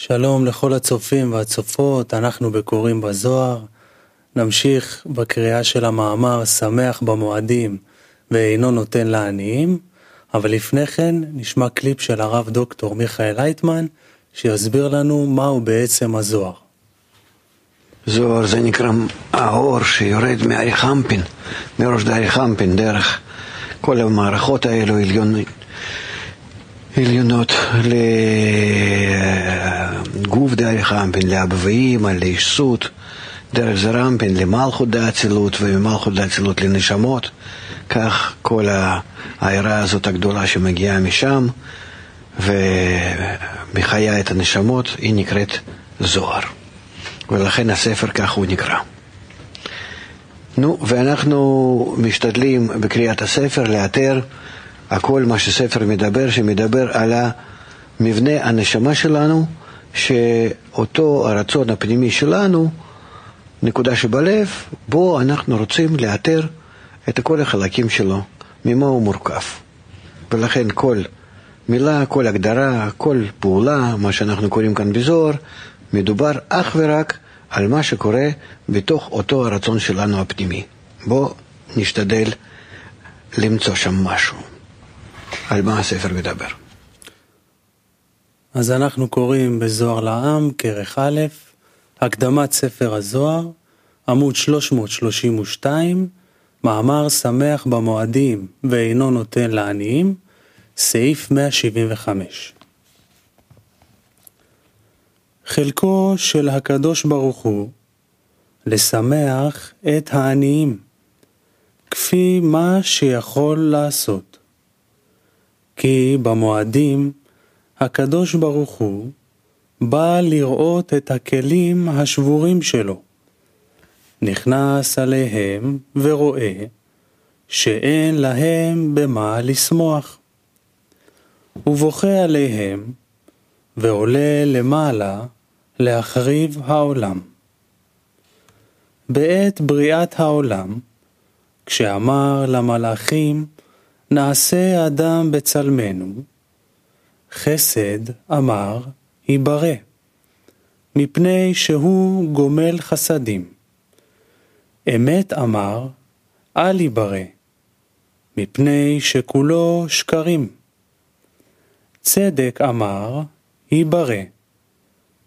שלום לכל הצופים והצופות, אנחנו בקוראים בזוהר. נמשיך בקריאה של המאמר שמח במועדים ואינו נותן לעניים, אבל לפני כן נשמע קליפ של הרב דוקטור מיכאל לייטמן, שיסביר לנו מהו בעצם הזוהר. זוהר זה נקרא האור שיורד מאריכמפין, מראש דאריכמפין, דרך כל המערכות האלו עליונות, עליונות לגוף דאריכמפין, לאבוויים, לישות, דרך זרמפין, למלכות דאצילות, וממלכות דאצילות לנשמות, כך כל העיירה הזאת הגדולה שמגיעה משם ומחיה את הנשמות, היא נקראת זוהר. ולכן הספר כך הוא נקרא. נו, ואנחנו משתדלים בקריאת הספר לאתר הכל מה שספר מדבר, שמדבר על המבנה הנשמה שלנו, שאותו הרצון הפנימי שלנו, נקודה שבלב, בו אנחנו רוצים לאתר את כל החלקים שלו, ממה הוא מורכב. ולכן כל מילה, כל הגדרה, כל פעולה, מה שאנחנו קוראים כאן בזוהר, מדובר אך ורק על מה שקורה בתוך אותו הרצון שלנו הפנימי. בואו נשתדל למצוא שם משהו. על מה הספר מדבר. אז אנחנו קוראים בזוהר לעם, כרך א', הקדמת ספר הזוהר, עמוד 332, מאמר שמח במועדים ואינו נותן לעניים, סעיף 175. חלקו של הקדוש ברוך הוא לשמח את העניים, כפי מה שיכול לעשות. כי במועדים הקדוש ברוך הוא בא לראות את הכלים השבורים שלו. נכנס עליהם ורואה שאין להם במה לשמוח. ובוכה עליהם ועולה למעלה להחריב העולם. בעת בריאת העולם, כשאמר למלאכים, נעשה אדם בצלמנו, חסד אמר, ייברא, מפני שהוא גומל חסדים. אמת אמר, אל ייברא, מפני שכולו שקרים. צדק אמר, ייברא,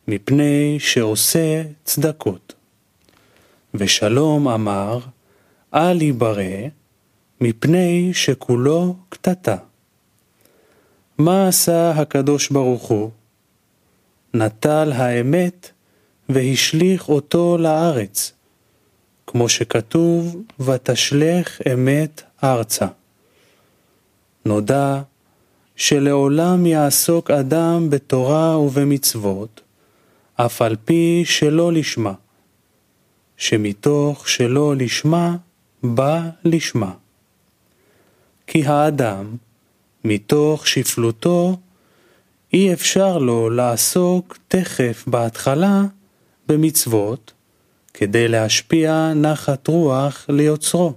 מפני שעושה צדקות. ושלום אמר, אל ייברא, מפני שכולו קטטה. מה עשה הקדוש ברוך הוא? נטל האמת והשליך אותו לארץ, כמו שכתוב, ותשלך אמת ארצה. נודע שלעולם יעסוק אדם בתורה ובמצוות, אף על פי שלא לשמה, שמתוך שלא לשמה בא לשמה. כי האדם, מתוך שפלותו, אי אפשר לו לעסוק תכף בהתחלה במצוות, כדי להשפיע נחת רוח ליוצרו.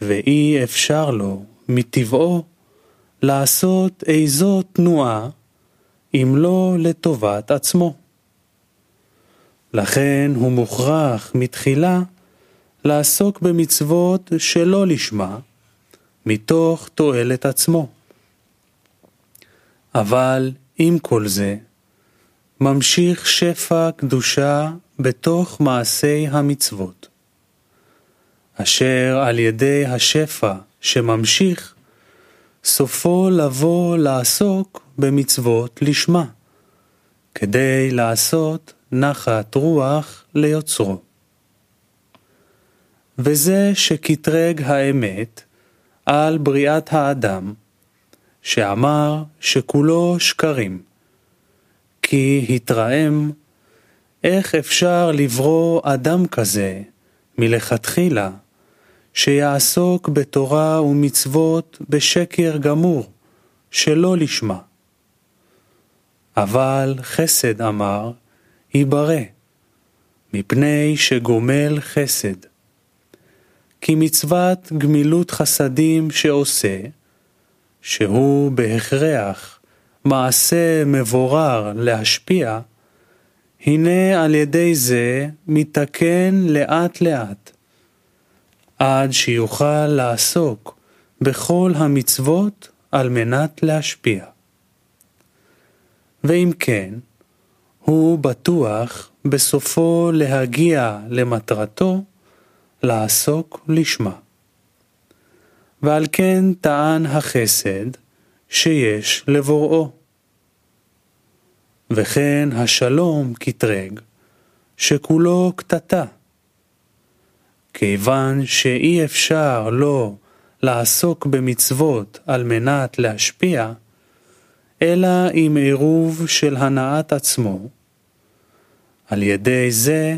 ואי אפשר לו, מטבעו, לעשות איזו תנועה אם לא לטובת עצמו. לכן הוא מוכרח מתחילה לעסוק במצוות שלא לשמה, מתוך תועלת עצמו. אבל עם כל זה, ממשיך שפע קדושה בתוך מעשי המצוות, אשר על ידי השפע שממשיך, סופו לבוא לעסוק במצוות לשמה, כדי לעשות נחת רוח ליוצרו. וזה שקטרג האמת על בריאת האדם, שאמר שכולו שקרים, כי התרעם איך אפשר לברוא אדם כזה מלכתחילה, שיעסוק בתורה ומצוות בשקר גמור, שלא לשמה. אבל חסד אמר, ייברא, מפני שגומל חסד. כי מצוות גמילות חסדים שעושה, שהוא בהכרח מעשה מבורר להשפיע, הנה על ידי זה מתקן לאט לאט, עד שיוכל לעסוק בכל המצוות על מנת להשפיע. ואם כן, הוא בטוח בסופו להגיע למטרתו לעסוק לשמה. ועל כן טען החסד שיש לבוראו. וכן השלום קטרג, שכולו קטטה. כיוון שאי אפשר לו לעסוק במצוות על מנת להשפיע, אלא עם עירוב של הנעת עצמו. על ידי זה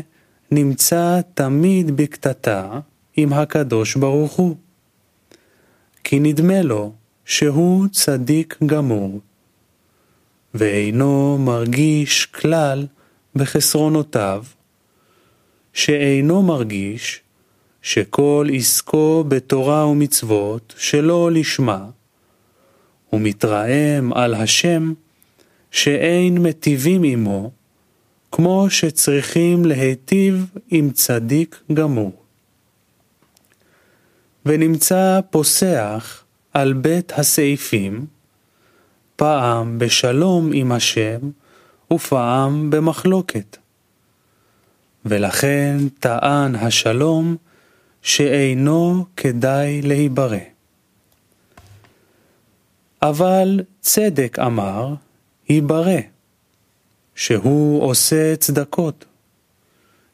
נמצא תמיד בקטטה עם הקדוש ברוך הוא. כי נדמה לו שהוא צדיק גמור, ואינו מרגיש כלל בחסרונותיו, שאינו מרגיש שכל עסקו בתורה ומצוות שלא לשמה, ומתרעם על השם שאין מטיבים עמו, כמו שצריכים להיטיב עם צדיק גמור. ונמצא פוסח על בית הסעיפים, פעם בשלום עם השם ופעם במחלוקת. ולכן טען השלום שאינו כדאי להיברא. אבל צדק אמר, היברא, שהוא עושה צדקות,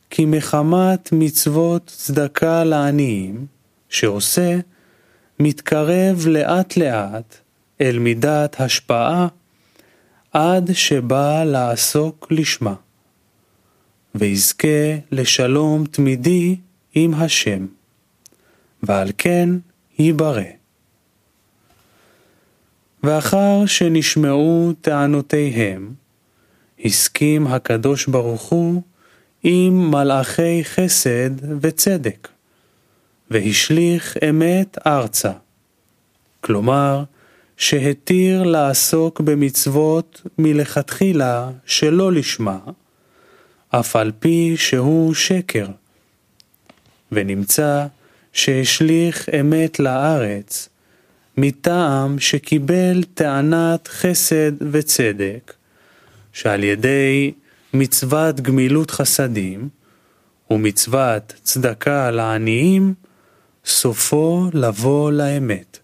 כי מחמת מצוות צדקה לעניים, שעושה, מתקרב לאט לאט אל מידת השפעה עד שבא לעסוק לשמה, ויזכה לשלום תמידי עם השם, ועל כן ייברא. ואחר שנשמעו טענותיהם, הסכים הקדוש ברוך הוא עם מלאכי חסד וצדק. והשליך אמת ארצה. כלומר, שהתיר לעסוק במצוות מלכתחילה שלא לשמה, אף על פי שהוא שקר. ונמצא שהשליך אמת לארץ, מטעם שקיבל טענת חסד וצדק, שעל ידי מצוות גמילות חסדים ומצוות צדקה לעניים, סופו לבוא לאמת,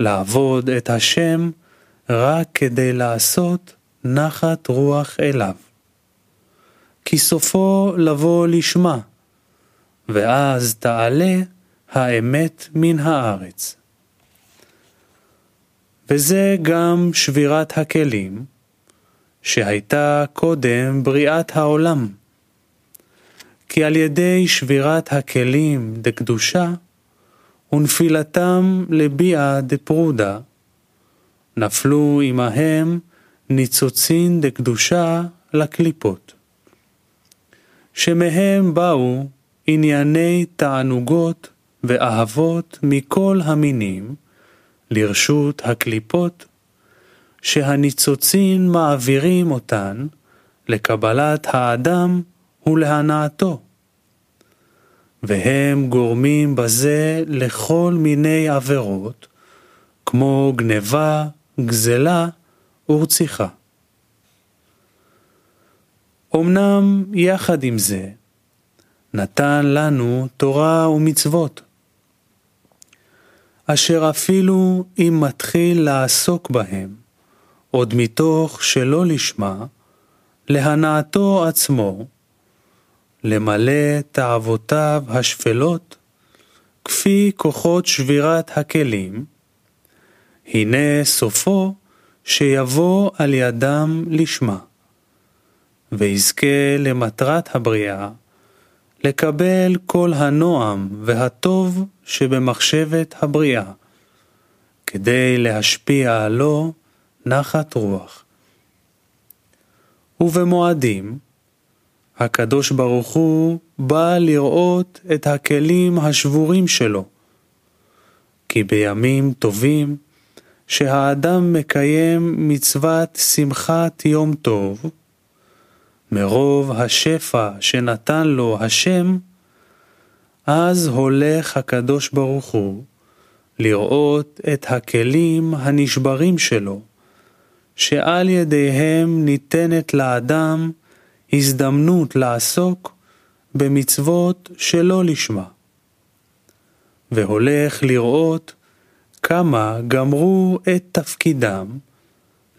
לעבוד את השם רק כדי לעשות נחת רוח אליו. כי סופו לבוא לשמה, ואז תעלה האמת מן הארץ. וזה גם שבירת הכלים, שהייתה קודם בריאת העולם. כי על ידי שבירת הכלים דקדושה ונפילתם לביאה דפרודה, נפלו עמהם ניצוצין דקדושה לקליפות, שמהם באו ענייני תענוגות ואהבות מכל המינים לרשות הקליפות, שהניצוצין מעבירים אותן לקבלת האדם ולהנאתו. והם גורמים בזה לכל מיני עבירות, כמו גניבה, גזלה ורציחה. אמנם יחד עם זה, נתן לנו תורה ומצוות, אשר אפילו אם מתחיל לעסוק בהם, עוד מתוך שלא לשמה, להנאתו עצמו, למלא תאוותיו השפלות, כפי כוחות שבירת הכלים, הנה סופו שיבוא על ידם לשמה, ויזכה למטרת הבריאה, לקבל כל הנועם והטוב שבמחשבת הבריאה, כדי להשפיע לו נחת רוח. ובמועדים, הקדוש ברוך הוא בא לראות את הכלים השבורים שלו, כי בימים טובים שהאדם מקיים מצוות שמחת יום טוב, מרוב השפע שנתן לו השם, אז הולך הקדוש ברוך הוא לראות את הכלים הנשברים שלו, שעל ידיהם ניתנת לאדם הזדמנות לעסוק במצוות שלא לשמה. והולך לראות כמה גמרו את תפקידם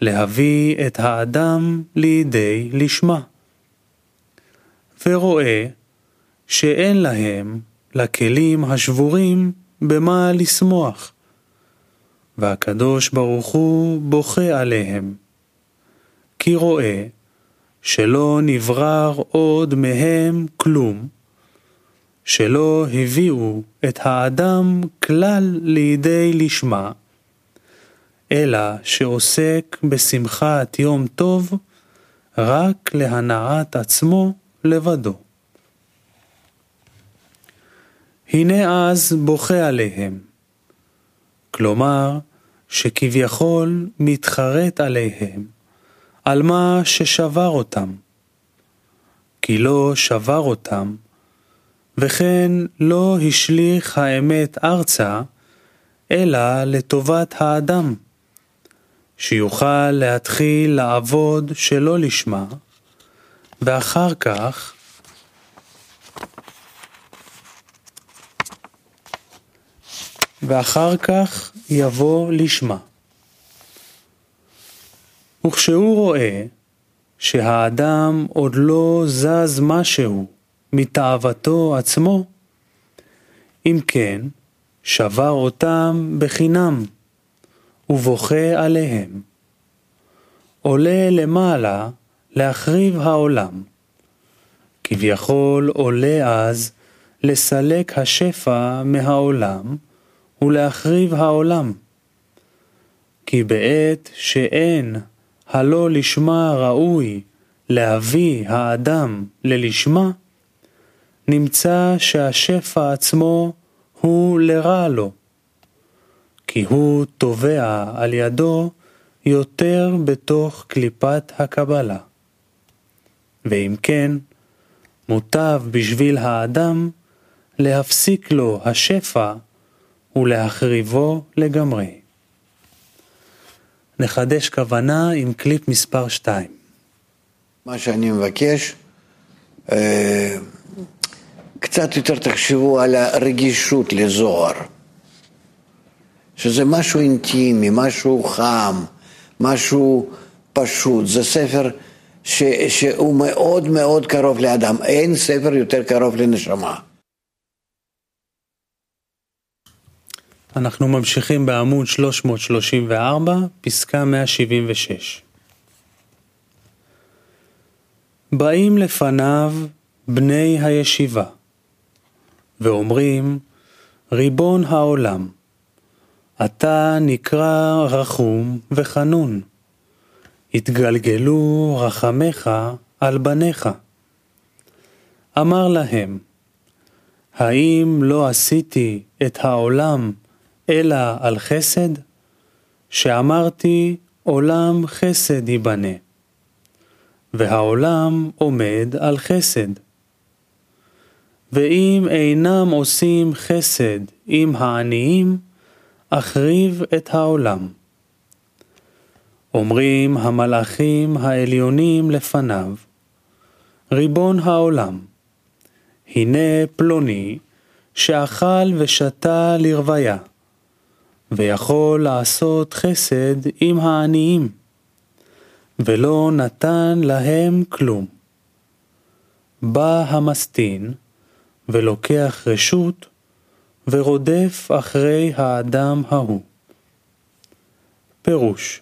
להביא את האדם לידי לשמה. ורואה שאין להם, לכלים השבורים, במה לשמוח. והקדוש ברוך הוא בוכה עליהם, כי רואה שלא נברר עוד מהם כלום, שלא הביאו את האדם כלל לידי לשמה, אלא שעוסק בשמחת יום טוב רק להנעת עצמו לבדו. הנה אז בוכה עליהם, כלומר שכביכול מתחרט עליהם על מה ששבר אותם, כי לא שבר אותם, וכן לא השליך האמת ארצה, אלא לטובת האדם, שיוכל להתחיל לעבוד שלא לשמה, ואחר כך ואחר כך יבוא לשמה. וכשהוא רואה שהאדם עוד לא זז משהו מתאוותו עצמו, אם כן, שבר אותם בחינם, ובוכה עליהם. עולה למעלה להחריב העולם. כביכול עולה אז לסלק השפע מהעולם ולהחריב העולם. כי בעת שאין הלא לשמה ראוי להביא האדם ללשמה, נמצא שהשפע עצמו הוא לרע לו, כי הוא תובע על ידו יותר בתוך קליפת הקבלה. ואם כן, מוטב בשביל האדם להפסיק לו השפע ולהחריבו לגמרי. נחדש כוונה עם קליפ מספר 2. מה שאני מבקש, אה, קצת יותר תחשבו על הרגישות לזוהר, שזה משהו אינטימי, משהו חם, משהו פשוט, זה ספר ש, שהוא מאוד מאוד קרוב לאדם, אין ספר יותר קרוב לנשמה. אנחנו ממשיכים בעמוד 334, פסקה 176. באים לפניו בני הישיבה, ואומרים, ריבון העולם, אתה נקרא רחום וחנון, התגלגלו רחמך על בניך. אמר להם, האם לא עשיתי את העולם אלא על חסד? שאמרתי עולם חסד ייבנה, והעולם עומד על חסד. ואם אינם עושים חסד עם העניים, אחריב את העולם. אומרים המלאכים העליונים לפניו, ריבון העולם, הנה פלוני שאכל ושתה לרוויה, ויכול לעשות חסד עם העניים, ולא נתן להם כלום. בא המסטין, ולוקח רשות, ורודף אחרי האדם ההוא. פירוש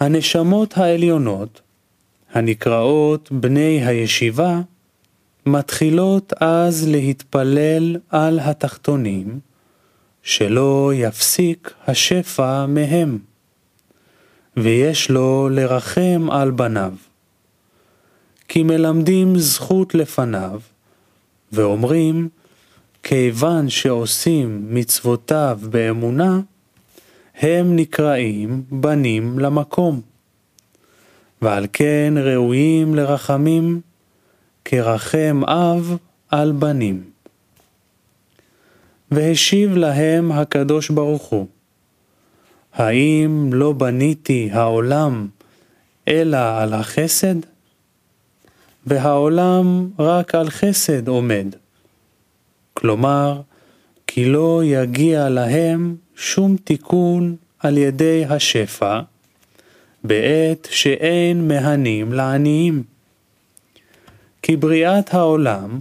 הנשמות העליונות, הנקראות בני הישיבה, מתחילות אז להתפלל על התחתונים, שלא יפסיק השפע מהם, ויש לו לרחם על בניו. כי מלמדים זכות לפניו, ואומרים, כיוון שעושים מצוותיו באמונה, הם נקראים בנים למקום. ועל כן ראויים לרחמים כרחם אב על בנים. והשיב להם הקדוש ברוך הוא, האם לא בניתי העולם אלא על החסד? והעולם רק על חסד עומד. כלומר, כי לא יגיע להם שום תיקון על ידי השפע, בעת שאין מהנים לעניים. כי בריאת העולם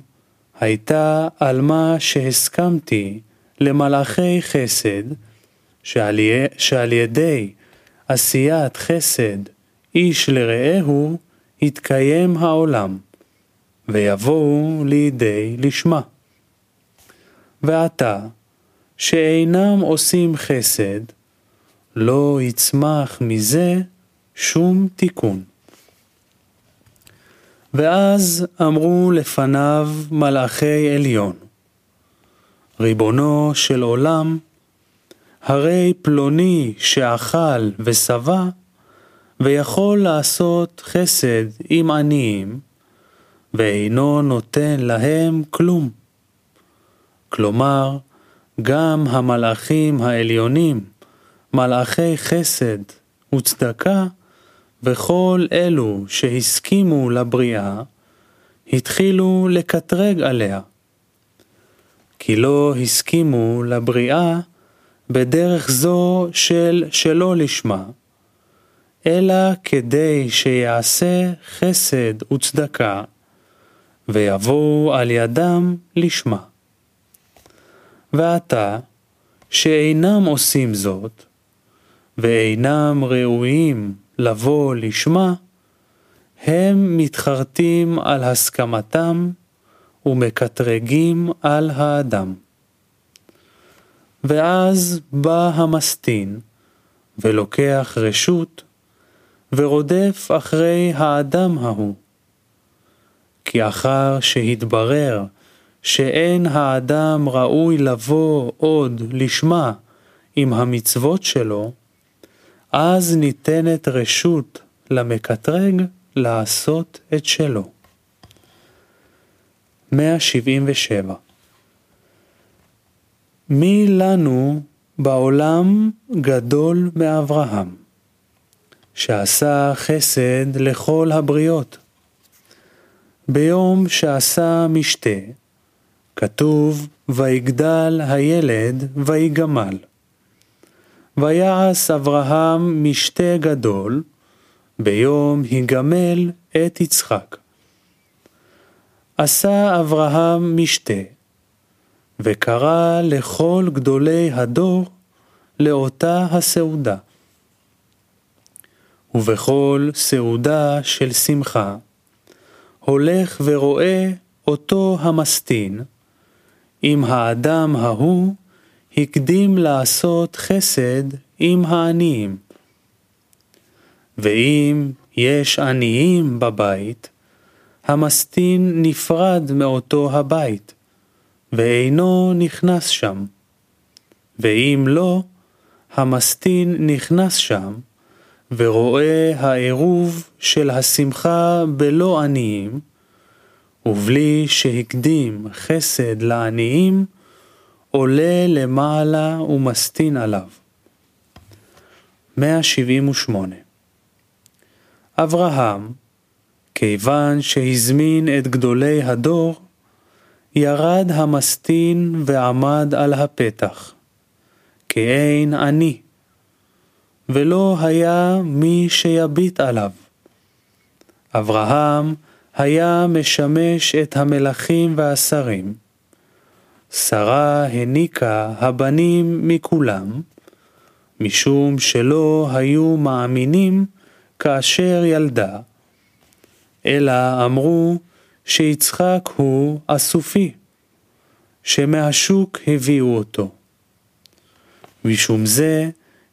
הייתה על מה שהסכמתי למלאכי חסד, שעל, שעל ידי עשיית חסד איש לרעהו יתקיים העולם, ויבואו לידי לשמה. ועתה, שאינם עושים חסד, לא יצמח מזה שום תיקון. ואז אמרו לפניו מלאכי עליון, ריבונו של עולם, הרי פלוני שאכל ושבע, ויכול לעשות חסד עם עניים, ואינו נותן להם כלום. כלומר, גם המלאכים העליונים, מלאכי חסד וצדקה, וכל אלו שהסכימו לבריאה, התחילו לקטרג עליה. כי לא הסכימו לבריאה בדרך זו של שלא לשמה, אלא כדי שיעשה חסד וצדקה, ויבואו על ידם לשמה. ועתה, שאינם עושים זאת, ואינם ראויים לבוא לשמה, הם מתחרטים על הסכמתם ומקטרגים על האדם. ואז בא המסטין ולוקח רשות ורודף אחרי האדם ההוא. כי אחר שהתברר שאין האדם ראוי לבוא עוד לשמה עם המצוות שלו, אז ניתנת רשות למקטרג לעשות את שלו. 177 מי לנו בעולם גדול מאברהם, שעשה חסד לכל הבריות? ביום שעשה משתה, כתוב ויגדל הילד ויגמל. ויעש אברהם משתה גדול, ביום היגמל את יצחק. עשה אברהם משתה, וקרא לכל גדולי הדור לאותה הסעודה. ובכל סעודה של שמחה, הולך ורואה אותו המסטין, אם האדם ההוא הקדים לעשות חסד עם העניים. ואם יש עניים בבית, המסטין נפרד מאותו הבית, ואינו נכנס שם. ואם לא, המסטין נכנס שם, ורואה העירוב של השמחה בלא עניים, ובלי שהקדים חסד לעניים, עולה למעלה ומסטין עליו. 178 אברהם, כיוון שהזמין את גדולי הדור, ירד המסטין ועמד על הפתח, כאין עני, ולא היה מי שיביט עליו. אברהם היה משמש את המלכים והשרים, שרה הניקה הבנים מכולם, משום שלא היו מאמינים כאשר ילדה, אלא אמרו שיצחק הוא אסופי, שמהשוק הביאו אותו. משום זה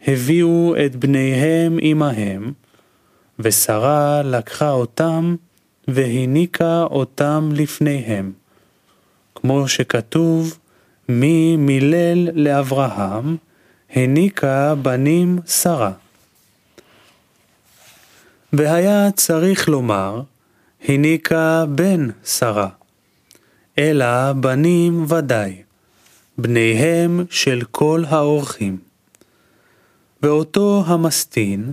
הביאו את בניהם עמהם, ושרה לקחה אותם והניקה אותם לפניהם. כמו שכתוב, מי מילל לאברהם, הניקה בנים שרה. והיה צריך לומר, הניקה בן שרה, אלא בנים ודאי, בניהם של כל האורחים. ואותו המסטין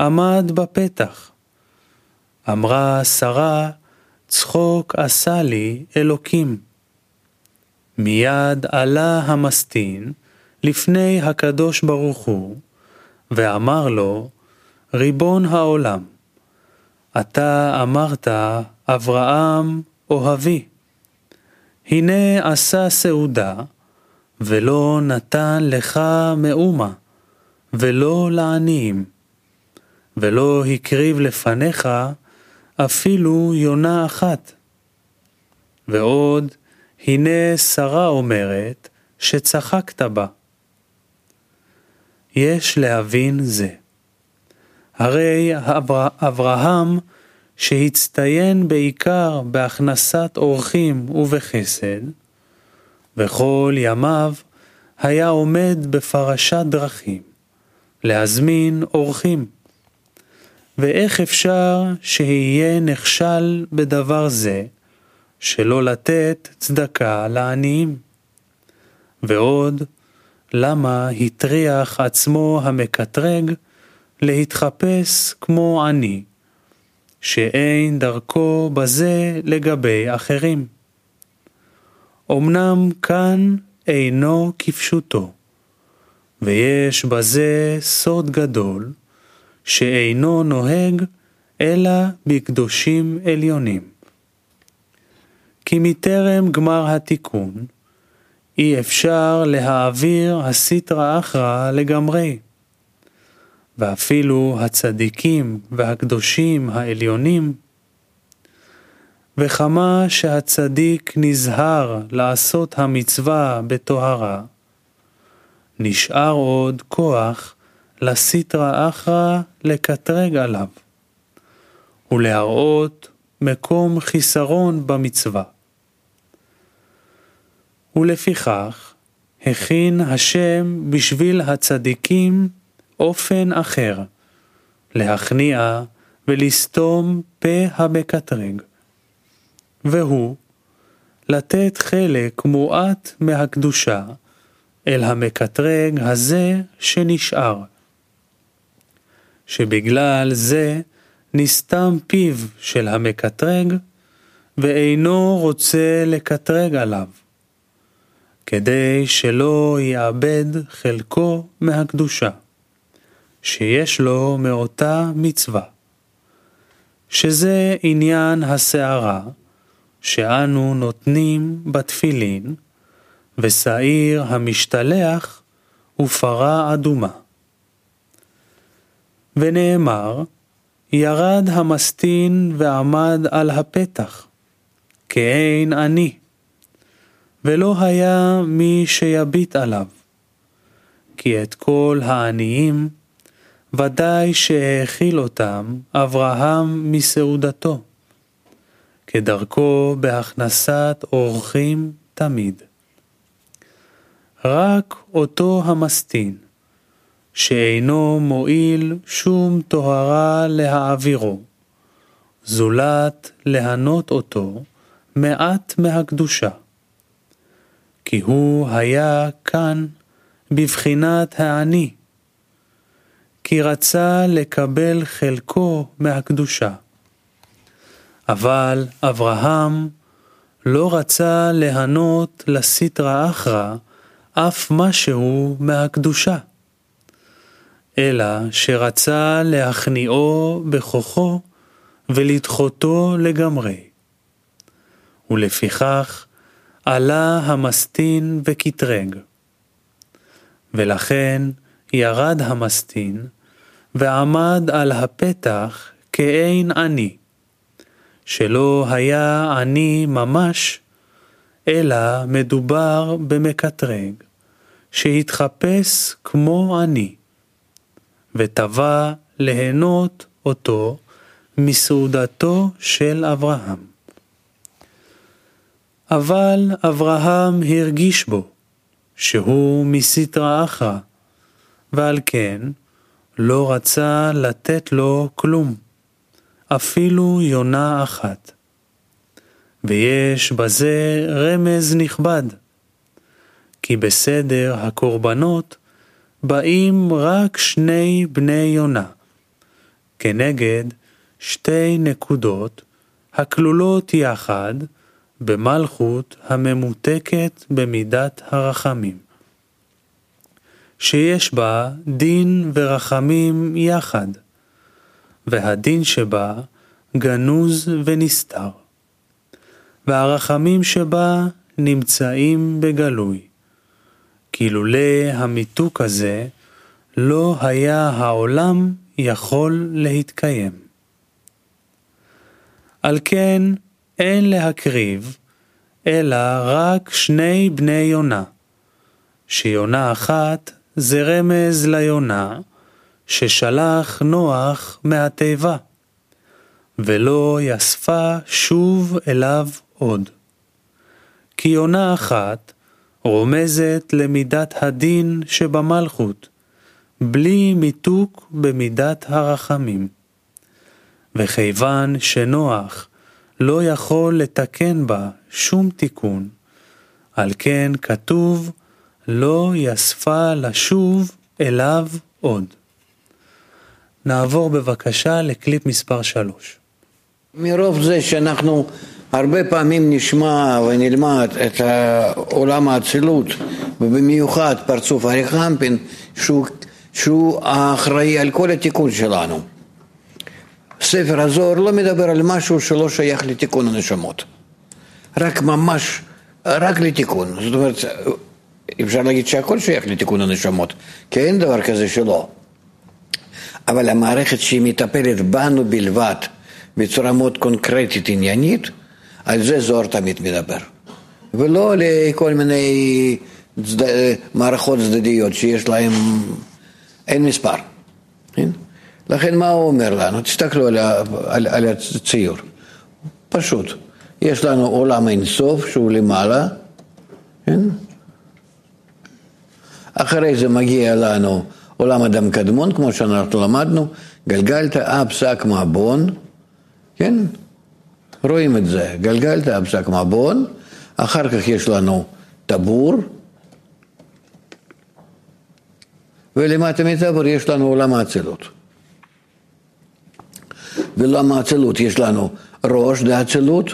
עמד בפתח. אמרה שרה, צחוק עשה לי אלוקים. מיד עלה המסטין לפני הקדוש ברוך הוא, ואמר לו, ריבון העולם, אתה אמרת, אברהם אוהבי. הנה עשה סעודה, ולא נתן לך מאומה, ולא לעניים, ולא הקריב לפניך אפילו יונה אחת. ועוד, הנה שרה אומרת שצחקת בה. יש להבין זה. הרי אברהם, שהצטיין בעיקר בהכנסת אורחים ובחסד, וכל ימיו היה עומד בפרשת דרכים, להזמין אורחים. ואיך אפשר שיהיה נכשל בדבר זה, שלא לתת צדקה לעניים? ועוד, למה הטריח עצמו המקטרג להתחפש כמו עני, שאין דרכו בזה לגבי אחרים? אמנם כאן אינו כפשוטו, ויש בזה סוד גדול, שאינו נוהג אלא בקדושים עליונים. כי מטרם גמר התיקון, אי אפשר להעביר הסיטרא אחרא לגמרי. ואפילו הצדיקים והקדושים העליונים, וכמה שהצדיק נזהר לעשות המצווה בטהרה, נשאר עוד כוח לסיטרא אחרא לקטרג עליו, ולהראות מקום חיסרון במצווה. ולפיכך הכין השם בשביל הצדיקים אופן אחר, להכניע ולסתום פה המקטרג, והוא לתת חלק מועט מהקדושה אל המקטרג הזה שנשאר. שבגלל זה נסתם פיו של המקטרג, ואינו רוצה לקטרג עליו, כדי שלא יאבד חלקו מהקדושה, שיש לו מאותה מצווה, שזה עניין הסערה שאנו נותנים בתפילין, ושעיר המשתלח ופרה אדומה. ונאמר, ירד המסטין ועמד על הפתח, כאין אני, ולא היה מי שיביט עליו, כי את כל העניים ודאי שהאכיל אותם אברהם מסעודתו, כדרכו בהכנסת אורחים תמיד. רק אותו המסטין, שאינו מועיל שום טהרה להעבירו, זולת להנות אותו מעט מהקדושה. כי הוא היה כאן בבחינת העני, כי רצה לקבל חלקו מהקדושה. אבל אברהם לא רצה להנות לסטרא אחרא אף משהו מהקדושה. אלא שרצה להכניעו בכוחו ולדחותו לגמרי. ולפיכך עלה המסטין וקטרג. ולכן ירד המסטין ועמד על הפתח כאין עני, שלא היה עני ממש, אלא מדובר במקטרג, שהתחפש כמו עני. ותבע ליהנות אותו מסעודתו של אברהם. אבל אברהם הרגיש בו שהוא מסטרא אחרא, ועל כן לא רצה לתת לו כלום, אפילו יונה אחת. ויש בזה רמז נכבד, כי בסדר הקורבנות באים רק שני בני יונה, כנגד שתי נקודות הכלולות יחד במלכות הממותקת במידת הרחמים, שיש בה דין ורחמים יחד, והדין שבה גנוז ונסתר, והרחמים שבה נמצאים בגלוי. כי לולא המיתוק הזה, לא היה העולם יכול להתקיים. על כן אין להקריב, אלא רק שני בני יונה, שיונה אחת זה רמז ליונה ששלח נוח מהתיבה, ולא יספה שוב אליו עוד. כי יונה אחת רומזת למידת הדין שבמלכות, בלי מיתוק במידת הרחמים. וכיוון שנוח לא יכול לתקן בה שום תיקון, על כן כתוב לא יספה לשוב אליו עוד. נעבור בבקשה לקליפ מספר 3. מרוב זה שאנחנו הרבה פעמים נשמע ונלמד את עולם האצילות, ובמיוחד פרצוף ארי חמפין, שהוא, שהוא האחראי על כל התיקון שלנו. ספר הזוהר לא מדבר על משהו שלא שייך לתיקון הנשמות. רק ממש, רק לתיקון. זאת אומרת, אפשר להגיד שהכל שייך לתיקון הנשמות, כי אין דבר כזה שלא. אבל המערכת שהיא מטפלת בנו בלבד, בצורה מאוד קונקרטית עניינית, על זה זוהר תמיד מדבר. ולא לכל מיני צד... מערכות צדדיות שיש להן, אין מספר. כן? לכן מה הוא אומר לנו? תסתכלו על, על, על הציור. פשוט. יש לנו עולם אינסוף שהוא למעלה, כן? אחרי זה מגיע לנו עולם אדם קדמון, כמו שאנחנו למדנו, גלגלת אב שק מעבון, כן? רואים את זה, גלגלת אב שק מעבון, אחר כך יש לנו טבור, ולמטה מטבור יש לנו עולם האצילות. בעולם האצילות יש לנו ראש דאצילות,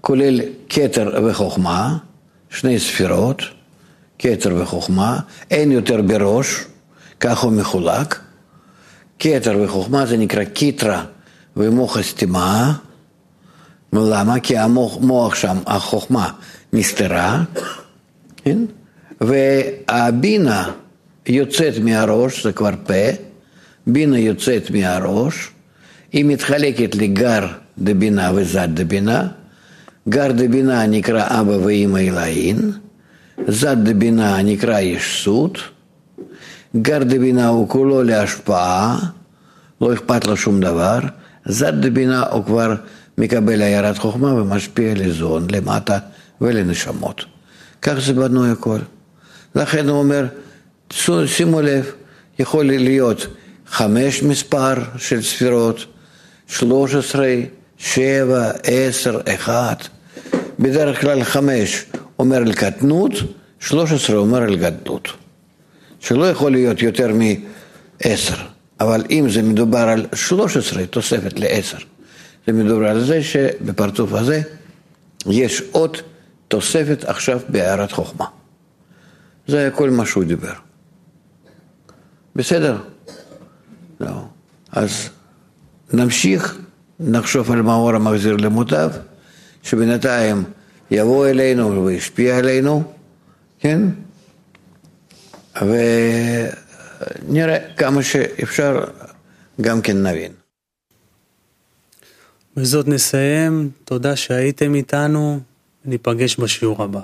כולל כתר וחוכמה, שני ספירות, כתר וחוכמה, אין יותר בראש, כך הוא מחולק. כתר וחוכמה זה נקרא קיטרה ומוח הסתימה. למה? כי המוח שם, החוכמה, נסתרה, כן? והבינה יוצאת מהראש, זה כבר פה, בינה יוצאת מהראש, היא מתחלקת לגר דבינה וזד דבינה, גר דבינה נקרא אבא ואמא אלוהין, זד דבינה נקרא ישות, גר דבינה הוא כולו להשפעה, לא אכפת לו שום דבר, זד דבינה הוא כבר מקבל עיירת חוכמה ומשפיע לזון, למטה ולנשמות. כך זה בנוי הכל. לכן הוא אומר, שימו לב, יכול להיות חמש מספר של ספירות, שלוש עשרה, שבע, עשר, אחת. בדרך כלל חמש אומר על קטנות, שלוש עשרה אומר על גדלות. שלא יכול להיות יותר מעשר. אבל אם זה מדובר על שלוש עשרה, תוספת לעשר, זה מדובר על זה שבפרצוף הזה יש עוד תוספת עכשיו בהערת חוכמה. זה כל מה שהוא דיבר. בסדר? לא. אז נמשיך, נחשוב על מאור המחזיר למוטב, שבינתיים יבוא אלינו וישפיע עלינו, כן? ונראה כמה שאפשר גם כן נבין. בזאת נסיים, תודה שהייתם איתנו, ניפגש בשיעור הבא.